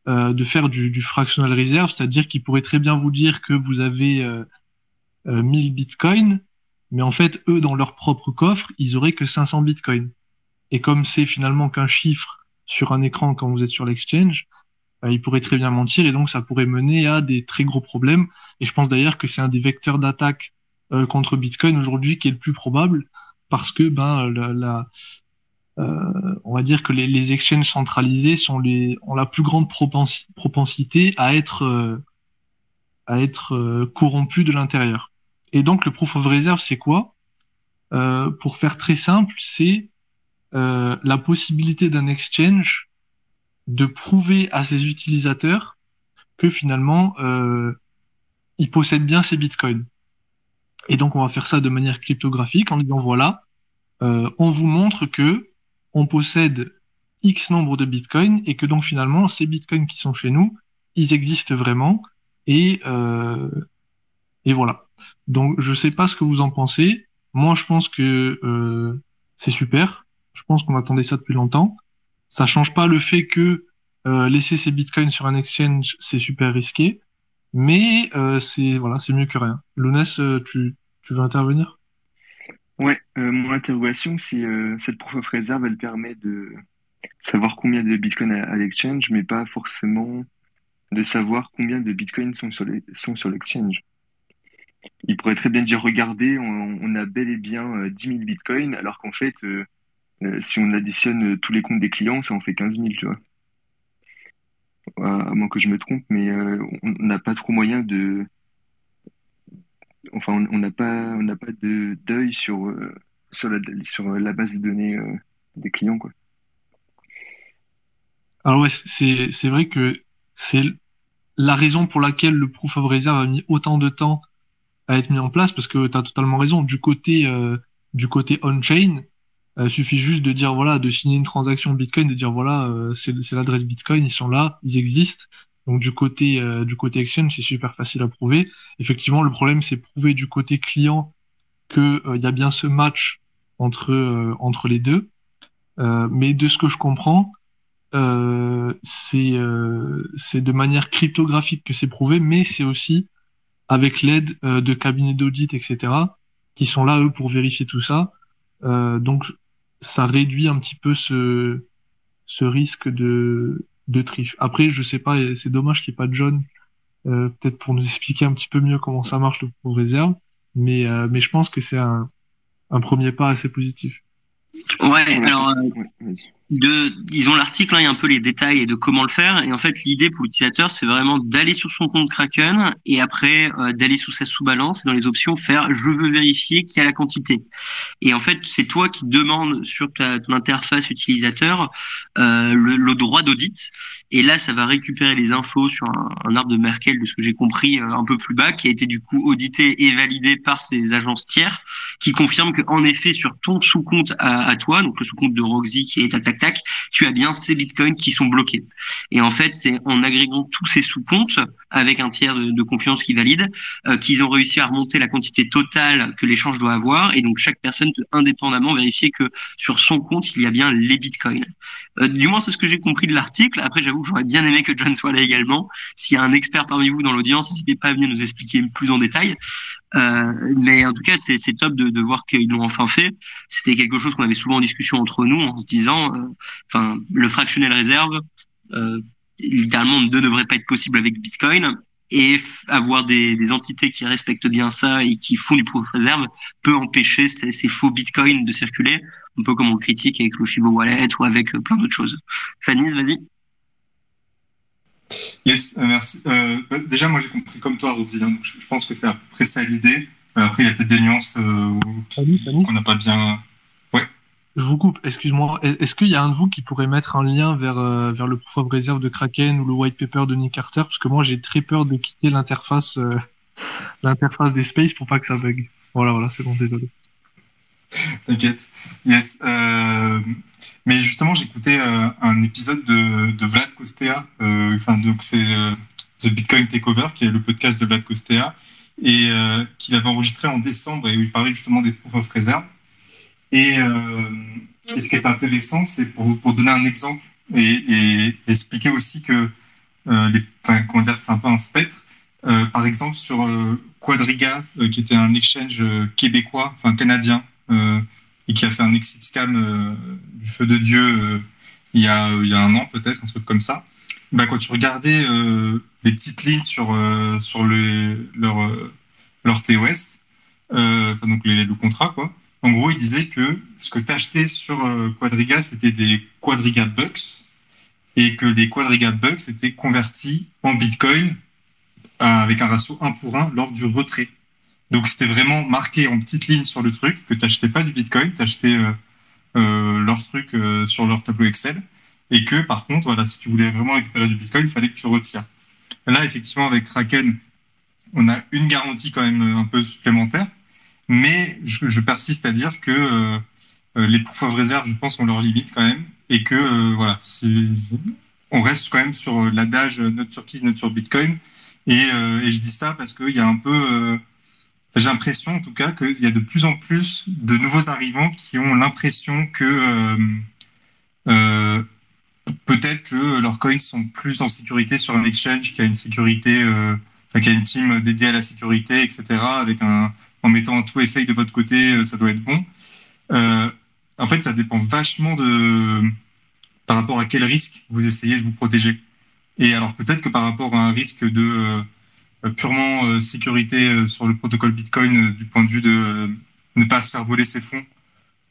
euh, de faire du, du fractional reserve, c'est-à-dire qu'il pourrait très bien vous dire que vous avez euh, 1000 bitcoins, mais en fait, eux, dans leur propre coffre, ils auraient que 500 bitcoins. Et comme c'est finalement qu'un chiffre sur un écran quand vous êtes sur l'exchange, euh, ils pourraient très bien mentir et donc ça pourrait mener à des très gros problèmes. Et je pense d'ailleurs que c'est un des vecteurs d'attaque euh, contre Bitcoin aujourd'hui qui est le plus probable parce que ben la, la euh, on va dire que les, les, exchanges centralisés sont les ont la plus grande propensité à être euh, à être euh, corrompus de l'intérieur. Et donc le proof of reserve c'est quoi? Pour faire très simple, c'est la possibilité d'un exchange de prouver à ses utilisateurs que finalement euh, ils possèdent bien ces bitcoins. Et donc on va faire ça de manière cryptographique en disant voilà, euh, on vous montre que on possède X nombre de bitcoins et que donc finalement ces bitcoins qui sont chez nous, ils existent vraiment et euh, et voilà. Donc je sais pas ce que vous en pensez. Moi je pense que euh, c'est super. Je pense qu'on attendait ça depuis longtemps. Ça change pas le fait que euh, laisser ses bitcoins sur un exchange c'est super risqué, mais euh, c'est voilà c'est mieux que rien. Lounès, tu veux intervenir? Ouais, mon interrogation, c'est cette proof of reserve, elle permet de savoir combien de bitcoins à, à l'exchange, mais pas forcément de savoir combien de bitcoins sont sur les, sont sur l'exchange. Il pourrait très bien dire, regardez, on, a bel et bien euh, 10 000 bitcoins, alors qu'en fait, euh, euh, si on additionne tous les comptes des clients, ça en fait 15 000, tu vois. À moins que je me trompe, mais euh, on n'a pas trop moyen de, enfin, on n'a pas, on n'a pas de d'œil sur euh, sur la sur la base de données euh, des clients, quoi. Alors ouais, c'est vrai que c'est la raison pour laquelle le proof of reserve a mis autant de temps à être mis en place, parce que tu as totalement raison. Du côté euh, du côté on-chain, il suffit juste de dire voilà, de signer une transaction Bitcoin, de dire voilà, euh, c'est l'adresse Bitcoin, ils sont là, ils existent. Donc du côté euh, du côté exchange, c'est super facile à prouver. Effectivement, le problème c'est prouver du côté client que il y a bien ce match entre euh, entre les deux. Euh, mais de ce que je comprends, euh, c'est de manière cryptographique que c'est prouvé, mais c'est aussi avec l'aide de cabinets d'audit, etc., qui sont là eux pour vérifier tout ça. donc ça réduit un petit peu ce ce risque de de triche. Après, je sais pas, c'est dommage qu'il n'y ait pas de John, euh, peut-être pour nous expliquer un petit peu mieux comment ça marche le pour réserve, mais, euh, mais je pense que c'est un, un premier pas assez positif. Ouais, alors euh, de, ils ont l'article, hein, il y a un peu les détails de comment le faire. Et en fait, l'idée pour l'utilisateur, c'est vraiment d'aller sur son compte Kraken et après euh, d'aller sous sa sous-balance et dans les options faire je veux vérifier qu'il y a la quantité. Et en fait, c'est toi qui demandes sur ton interface utilisateur euh, le, droit d'audit. Et là, ça va récupérer les infos sur un, arbre de Merkel, de ce que j'ai compris, euh, un peu plus bas, qui a été du coup audité et validé par ces agences tiers, qui confirment que en effet, sur ton sous-compte à, à toi, donc le sous-compte de Roxy qui est à tu as bien ces bitcoins qui sont bloqués. Et en fait, c'est en agrégant tous ces sous-comptes avec un tiers de, de confiance qui valide euh, qu'ils ont réussi à remonter la quantité totale que l'échange doit avoir. Et donc chaque personne peut indépendamment vérifier que sur son compte il y a bien les bitcoins. Euh, du moins c'est ce que j'ai compris de l'article. Après j'avoue que j'aurais bien aimé que John soit là également. S'il y a un expert parmi vous dans l'audience, n'hésitez pas à venir nous expliquer plus en détail. Euh, mais en tout cas, c'est top de, de voir qu'ils l'ont enfin fait. C'était quelque chose qu'on avait souvent en discussion entre nous en se disant, euh, enfin, le fractionnel réserve, euh, littéralement, ne devrait pas être possible avec Bitcoin. Et avoir des, des, entités qui respectent bien ça et qui font du proof of reserve peut empêcher ces, ces faux bitcoins de circuler, un peu comme on critique avec le Shiba Wallet ou avec plein d'autres choses. Fanny, vas-y. Yes, euh, merci. Euh, bah, déjà, moi, j'ai compris comme toi, Roxy. Hein, donc je, je, pense que c'est à peu près ça l'idée. Euh, après, il y a peut-être des nuances euh, qu'on n'a pas bien. Ouais. Je vous coupe. Excuse-moi. Est-ce qu'il y a un de vous qui pourrait mettre un lien vers euh, vers le proof of reserve de Kraken ou le white paper de Nick Carter? Parce que moi, j'ai très peur de quitter l'interface euh, l'interface des spaces pour pas que ça bug. Voilà, voilà, c'est bon, désolé. T'inquiète. Yes. Mais justement, j'écoutais euh, un épisode de, Vlad Costea. Euh, donc c'est euh, The Bitcoin Takeover, qui est le podcast de Vlad Costea, et qu'il avait enregistré en décembre et où il parlait justement des proof of reserve. Et, ce qui est intéressant, c'est pour, pour donner un exemple et, expliquer aussi que enfin, comment dire, c'est un peu un spectre. par exemple, sur Quadriga, qui était un exchange québécois, enfin canadien, et qui a fait un exit scam du feu de Dieu il, y a, il y a un an peut-être, un truc comme ça. Bah, quand tu regardais les petites lignes sur, sur le, leur, leur TOS, enfin donc les, le contrat, quoi, en gros, il disait que ce que tu achetais sur euh, Quadriga, c'était des Quadriga Bucks et que les Quadriga Bucks étaient convertis en Bitcoin avec un ratio 1 pour 1 lors du retrait. Donc c'était vraiment marqué en petite ligne sur le truc que tu n'achetais pas du Bitcoin, tu achetais euh, euh, leur truc sur leur tableau Excel et que par contre, voilà, si tu voulais vraiment récupérer du Bitcoin, il fallait que tu retires. Là, effectivement, avec Kraken, on a une garantie quand même un peu supplémentaire mais je, persiste à dire que euh, euh, les proof of reserve, je pense, ont leurs limites quand même, et que euh, voilà, on reste quand même sur l'adage notre sur Keys, notre sur Bitcoin. Et, je dis ça parce qu'il y a un peu, j'ai l'impression en tout cas qu'il y a de plus en plus de nouveaux arrivants qui ont l'impression que peut-être que leurs coins sont plus en sécurité sur un exchange qui a une sécurité, enfin, qui a une team dédiée à la sécurité, etc., avec un, en mettant tout effet de votre côté, euh, ça doit être bon. Euh, en fait, ça dépend vachement de par rapport à quel risque vous essayez de vous protéger. Et alors peut-être que par rapport à un risque de euh, purement sécurité sur le protocole Bitcoin du point de vue de ne pas se faire voler ses fonds,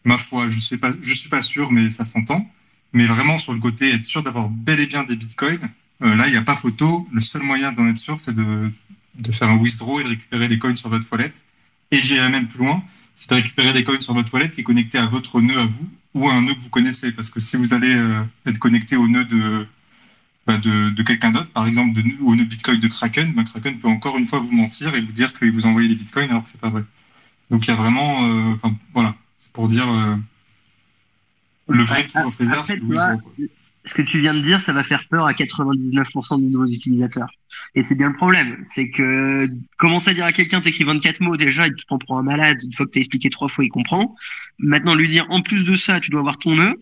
ma foi, je sais pas, je suis pas sûr, mais ça s'entend. Mais vraiment sur le côté être sûr d'avoir bel et bien des bitcoins, là il n'y a pas photo. Le seul moyen d'en être sûr, c'est de, faire un withdraw et de récupérer les coins sur votre wallet et j'irai même plus loin, c'est de récupérer des coins sur votre wallet qui est connecté à votre nœud à vous ou à un nœud que vous connaissez. Parce que si vous allez euh, être connecté au nœud de, bah, de, de quelqu'un d'autre, par exemple de, au nœud Bitcoin de Kraken, bah, Kraken peut encore une fois vous mentir et vous dire qu'il vous envoie des Bitcoins alors que c'est pas vrai. Donc il y a vraiment, euh, enfin voilà, c'est pour dire euh, le vrai proof of reserve, c'est Louis ce que tu viens de dire, ça va faire peur à 99% des nouveaux utilisateurs. Et c'est bien le problème. C'est que commencer à dire à quelqu'un t'écris 24 mots déjà, il te prend pour un malade. Une fois que t'as expliqué trois fois, il comprend. Maintenant, lui dire en plus de ça, tu dois avoir ton nœud,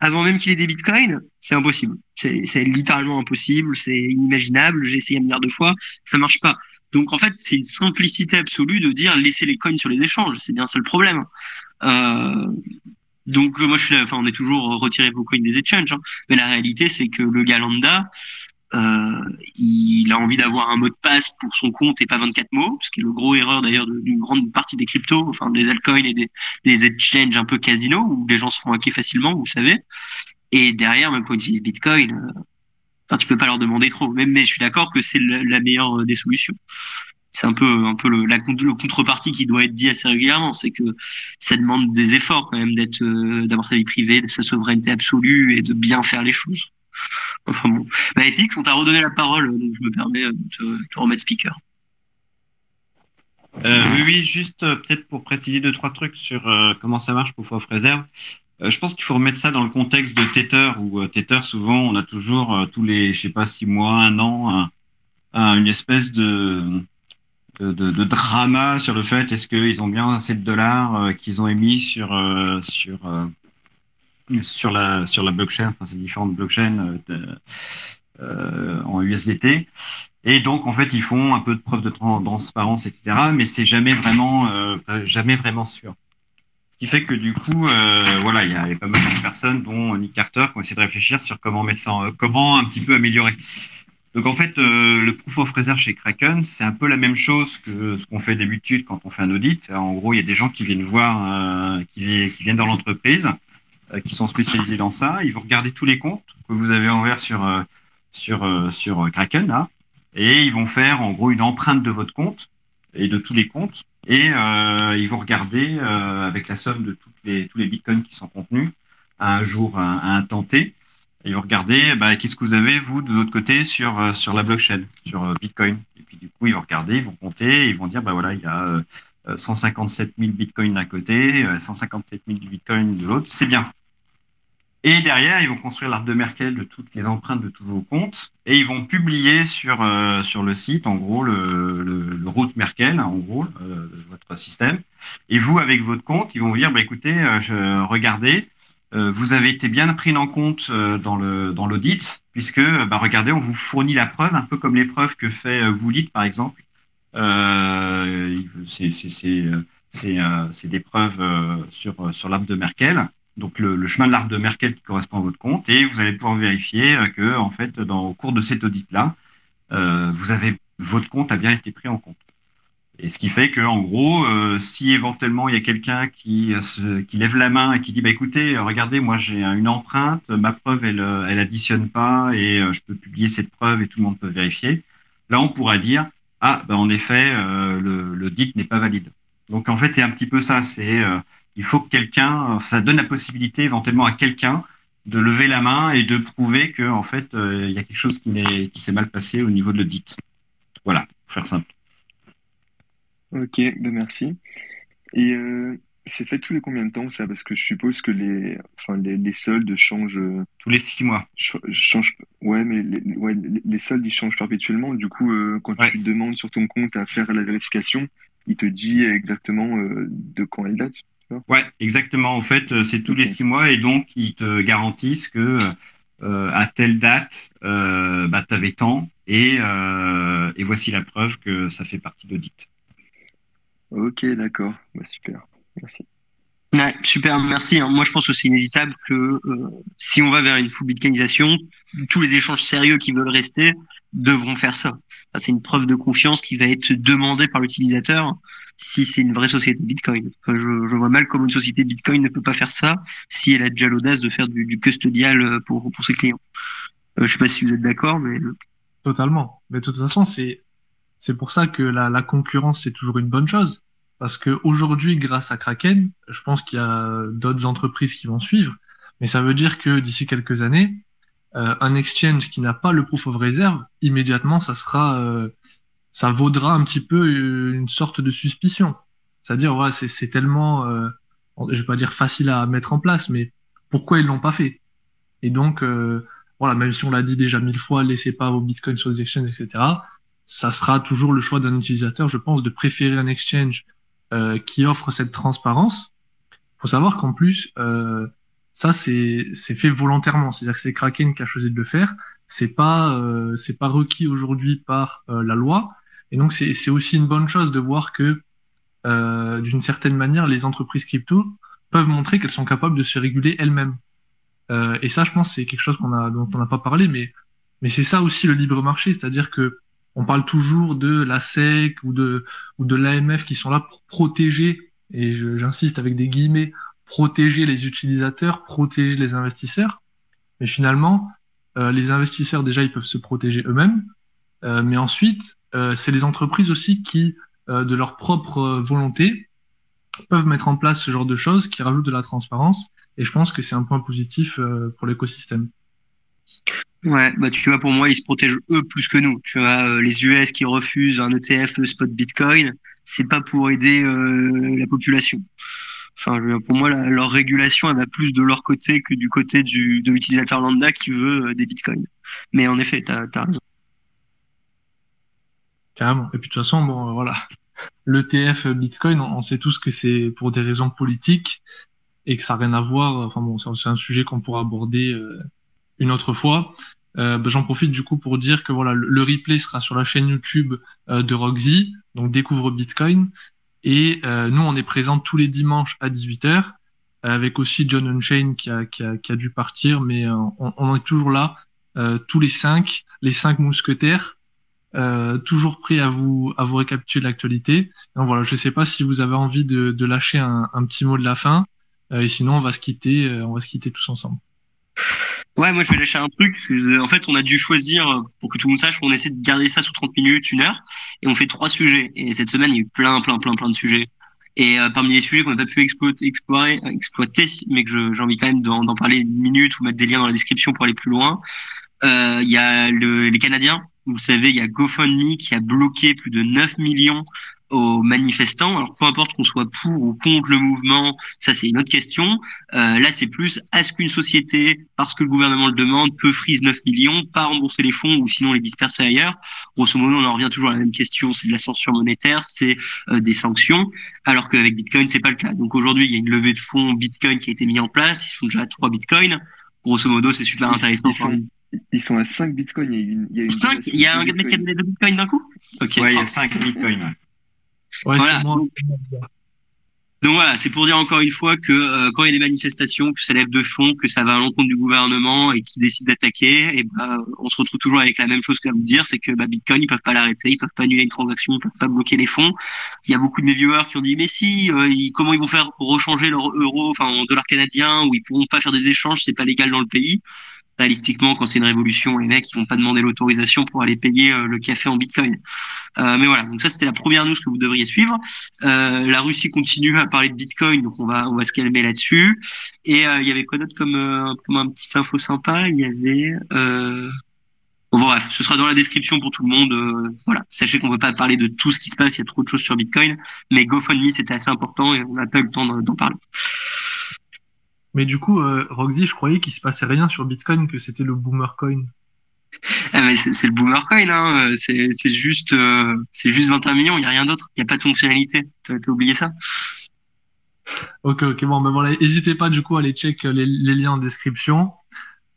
avant même qu'il ait des bitcoins, c'est impossible. C'est littéralement impossible, c'est inimaginable. J'ai essayé un milliard de fois, ça marche pas. Donc en fait, c'est une simplicité absolue de dire laisser les coins sur les échanges. C'est bien ça le problème. Euh, donc moi je suis là, enfin on est toujours retiré vos coins des exchanges, hein. mais la réalité c'est que le gars euh, il a envie d'avoir un mot de passe pour son compte et pas 24 mots, ce qui est le gros erreur d'ailleurs d'une grande partie des cryptos, enfin des altcoins et des, des exchanges un peu casino où les gens se font hacker facilement, vous savez. Et derrière, même quand on utilise Bitcoin, euh, enfin tu peux pas leur demander trop. Même mais je suis d'accord que c'est la, meilleure des solutions c'est un peu un peu le, le contrepartie qui doit être dit assez régulièrement, c'est que ça demande des efforts quand même d'être euh, d'avoir sa vie privée, de sa souveraineté absolue et de bien faire les choses. Enfin bon, bah on t'a redonné la parole, donc je me permets de te, remettre speaker. Euh, oui, juste euh, peut-être pour préciser deux trois trucs sur euh, comment ça marche pour of Reserve. je pense qu'il faut remettre ça dans le contexte de Tether, où Tether souvent on a toujours tous les, je sais pas, six mois, un an, une espèce de de, drama sur le fait est-ce qu'ils ont bien assez de dollars euh, qu'ils ont émis sur euh, sur euh, sur la sur la blockchain, enfin ces différentes blockchains en USDT. Et donc en fait ils font un peu de preuve de transparence, etc. Mais c'est jamais vraiment jamais vraiment sûr. Ce qui fait que du coup, voilà, il y, a, pas mal de personnes, dont Nick Carter, qui ont essayé de réfléchir sur comment mettre comment un petit peu améliorer. Donc en fait, euh, le proof of reserve chez Kraken, c'est un peu la même chose que ce qu'on fait d'habitude quand on fait un audit. En gros, il y a des gens qui viennent voir, euh, qui, viennent dans l'entreprise, euh, qui sont spécialisés dans ça. Ils vont regarder tous les comptes que vous avez envers sur sur sur Kraken là, et ils vont faire en gros une empreinte de votre compte et de tous les comptes, et ils vont regarder avec la somme de toutes les tous les bitcoins qui sont contenus à un jour à, un temps T ils vont regarder bah, qu'est-ce que vous avez, vous, de votre côté, sur, euh, sur la blockchain, sur euh, Bitcoin. Et puis, du coup, ils vont regarder, ils vont compter, ils vont dire, bah voilà, il y a 157 000 Bitcoins d'un côté, 157 000 Bitcoins de l'autre, c'est bien. Et derrière, ils vont construire l'arbre de Merkel de toutes les empreintes de tous vos comptes, et ils vont publier sur, euh, sur le site, en gros, le, le, le route Merkel, en gros, votre système. Et vous, avec votre compte, ils vont vous dire, bah, écoutez, je, regardez, euh, vous avez été bien pris en compte euh, dans le dans l'audit, puisque bah, regardez, on vous fournit la preuve, un peu comme les preuves que fait euh, Goulit, par exemple. Euh, c'est c'est des preuves sur sur l'arbre de Merkel. Donc le, chemin de l'arbre de Merkel qui correspond à votre compte, et vous allez pouvoir vérifier que en fait, dans, au cours de cet audit-là, vous avez votre compte a bien été pris en compte. Et ce qui fait que, en gros, euh, si éventuellement il y a quelqu'un qui, euh, qui lève la main et qui dit, bah écoutez, regardez, moi j'ai une empreinte, ma preuve elle, euh, elle additionne pas et je peux publier cette preuve et tout le monde peut vérifier. Là, on pourra dire, ah, bah, en effet, le, le n'est pas valide. Donc en fait, c'est un petit peu ça. C'est il faut que quelqu'un, ça donne la possibilité éventuellement à quelqu'un de lever la main et de prouver que en fait il y a quelque chose qui, qui s'est mal passé au niveau de l'audit. Voilà, pour faire simple. Ok, ben merci. Et euh, c'est fait tous les combien de temps ça? Parce que je suppose que les, enfin, les, les soldes changent, euh, Tous les six mois. ch- changent. Ouais, mais les, ouais, les les soldes ils changent perpétuellement. Du coup, euh, quand Ouais. tu demandes sur ton compte à faire la vérification, il te dit exactement euh, de quand elle date. Ouais, exactement. En fait, euh, c'est tous les six mois et donc ils te garantissent que euh, à telle date, euh, bah, tu avais tant et, euh, et voici la preuve que ça fait partie d'audit. Ok, d'accord. Bah, super. Merci. Ouais, super, merci. hein. Moi, je pense que c'est inévitable que euh, si on va vers une full bitcoinisation, tous les échanges sérieux qui veulent rester devront faire ça. Enfin, c'est une preuve de confiance qui va être demandée par l'utilisateur si c'est une vraie société Bitcoin. Je, je vois mal comment une société Bitcoin ne peut pas faire ça si elle a déjà l'audace de faire du, du custodial euh, pour, pour ses clients. Euh, je sais pas si vous êtes d'accord, mais Totalement. Mais de toute façon, c'est c'est pour ça que la, la concurrence c'est toujours une bonne chose, parce que aujourd'hui, grâce à Kraken, je pense qu'il y a d'autres entreprises qui vont suivre, mais ça veut dire que d'ici quelques années, euh, un exchange qui n'a pas le proof of reserve, immédiatement, ça sera, euh, ça vaudra un petit peu euh, une sorte de suspicion. C'est-à-dire, voilà, c'est tellement, euh, je vais pas dire facile à mettre en place, mais pourquoi ils l'ont pas fait? Et donc euh, voilà, même si on l'a dit déjà mille fois, laissez pas vos bitcoins sur les exchanges, etc. Ça sera toujours le choix d'un utilisateur, je pense, de préférer un exchange euh, qui offre cette transparence. Faut savoir qu'en plus, euh, ça c'est c'est fait volontairement, c'est-à-dire que c'est Kraken qui a choisi de le faire. C'est pas euh, c'est pas requis aujourd'hui par la loi, et donc c'est aussi une bonne chose de voir que euh, d'une certaine manière, les entreprises crypto peuvent montrer qu'elles sont capables de se réguler elles-mêmes. Euh, et ça, je pense, c'est quelque chose qu'on a, dont on n'a pas parlé, mais, mais c'est ça aussi le libre marché, c'est-à-dire que on parle toujours de la SEC ou de, ou de l'AMF qui sont là pour protéger, et j'insiste avec des guillemets, protéger les utilisateurs, protéger les investisseurs. Mais finalement, euh, les investisseurs, déjà, ils peuvent se protéger eux-mêmes. Euh, mais ensuite, c'est les entreprises aussi qui, euh, de leur propre euh, volonté, peuvent mettre en place ce genre de choses qui rajoutent de la transparence. Et je pense que c'est un point positif euh, pour l'écosystème. Ouais, bah tu vois, pour moi, ils se protègent eux plus que nous. Tu vois, euh, les US qui refusent un ETF spot Bitcoin, c'est pas pour aider euh, la population. Enfin, pour moi, leur régulation, elle va plus de leur côté que du côté du, de l'utilisateur lambda qui veut euh, des Bitcoins. Mais en effet, t'as, t'as raison. Carrément. Et puis de toute façon, bon, euh, voilà. L'ETF Bitcoin, on, sait tous que c'est pour des raisons politiques et que ça n'a rien à voir. Enfin bon, c'est un sujet qu'on pourra aborder euh, une autre fois. Euh, bah, J'en profite du coup pour dire que voilà, le, replay sera sur la chaîne YouTube euh, de Roxy, donc découvre Bitcoin. Et euh, nous, on est présents tous les dimanches à 18h, avec aussi John Unchain qui a, qui a, qui a dû partir, mais euh, on, on est toujours là, euh, tous les cinq, les cinq mousquetaires, euh, toujours prêts à vous, à vous récapituler l'actualité. Donc voilà, je sais pas si vous avez envie de, lâcher un, petit mot de la fin, euh, et sinon on va se quitter, euh, on va se quitter tous ensemble. Ouais, moi je vais lâcher un truc. En fait, on a dû choisir, pour que tout le monde sache, on essaie de garder ça sous 30 minutes, une heure, et on fait trois sujets. Et cette semaine, il y a eu plein, plein, plein, plein de sujets. Et parmi les sujets qu'on n'a pas pu exploiter, explorer, exploiter, mais que j'ai envie quand même d'en parler une minute ou mettre des liens dans la description pour aller plus loin, il y a le, les Canadiens. Vous savez, il y a GoFundMe qui a bloqué plus de 9 millions aux manifestants. Alors peu importe qu'on soit pour ou contre le mouvement, ça c'est une autre question. Euh, là c'est plus est-ce qu'une société, parce que le gouvernement le demande, peut freeze 9 millions, pas rembourser les fonds ou sinon les disperser ailleurs? Grosso modo, on en revient toujours à la même question, c'est de la censure monétaire, c'est euh, des sanctions, alors qu'avec Bitcoin c'est pas le cas. Donc aujourd'hui il y a une levée de fonds Bitcoin qui a été mise en place, ils sont déjà à 3 Bitcoins. Grosso modo c'est super intéressant. Ils sont, à 5 Bitcoins. Il y a, une, il y a, une 5 Il y a un mec qui a donné 2 Bitcoins d'un coup Ok. Ouais, il y a 5 Bitcoins. Ouais, Voilà. c'est moi. Donc voilà, c'est pour dire encore une fois que euh, quand il y a des manifestations, que ça lève de fond, que ça va à l'encontre du gouvernement et qui décide d'attaquer, et bah, on se retrouve toujours avec la même chose qu'à vous dire, c'est que bah, Bitcoin ils peuvent pas l'arrêter, ils peuvent pas annuler une transaction, ils peuvent pas bloquer les fonds. Il y a beaucoup de mes viewers qui ont dit mais si, euh, ils- comment ils vont faire pour rechanger leur euro, enfin en dollars canadiens, ou ils pourront pas faire des échanges, c'est pas légal dans le pays. Réalistiquement, quand c'est une révolution, les mecs ils vont pas demander l'autorisation pour aller payer euh, le café en Bitcoin. Euh, mais voilà, donc ça c'était la première news que vous devriez suivre. Euh, la Russie continue à parler de Bitcoin, donc on va on se calmer là-dessus. Et il y avait quoi d'autre comme comme un petit info sympa? Il y avait bon, bref, ce sera dans la description pour tout le monde. voilà, sachez qu'on peut pas parler de tout ce qui se passe, il y a trop de choses sur Bitcoin, mais GoFundMe c'était assez important et on n'a pas eu le temps d'en parler. Mais du coup, euh, Roxy, je croyais qu'il se passait rien sur Bitcoin, que c'était le boomer coin. Ah, mais c'est le boomer coin, hein. C'est c'est juste euh, c'est juste 21 millions, il y a rien d'autre, il y a pas de fonctionnalité. T'as oublié ça? Ok, ok, bon, ben voilà, n'hésitez pas du coup à aller check les, les liens en description.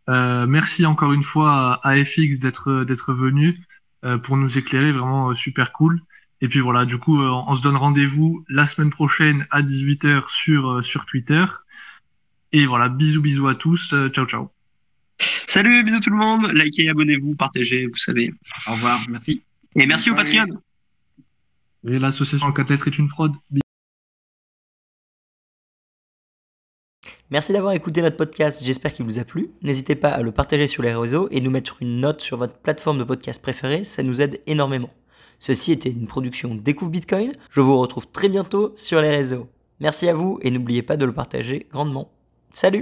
Euh, merci encore une fois à, à FX d'être d'être venu euh, pour nous éclairer, vraiment euh, super cool. Et puis voilà, du coup, euh, on se donne rendez-vous la semaine prochaine à 18h sur euh, sur Twitter. Et voilà, bisous bisous à tous, euh, ciao ciao. Salut, bisous tout le monde, likez, abonnez-vous, partagez, vous savez. Au revoir, merci. Et merci au. Patreon. Et l'association 4 lettres est une fraude. Merci d'avoir écouté notre podcast, j'espère qu'il vous a plu. N'hésitez pas à le partager sur les réseaux et nous mettre une note sur votre plateforme de podcast préférée, ça nous aide énormément. Ceci était une production Découvre Bitcoin, je vous retrouve très bientôt sur les réseaux. Merci à vous et n'oubliez pas de le partager grandement. Salut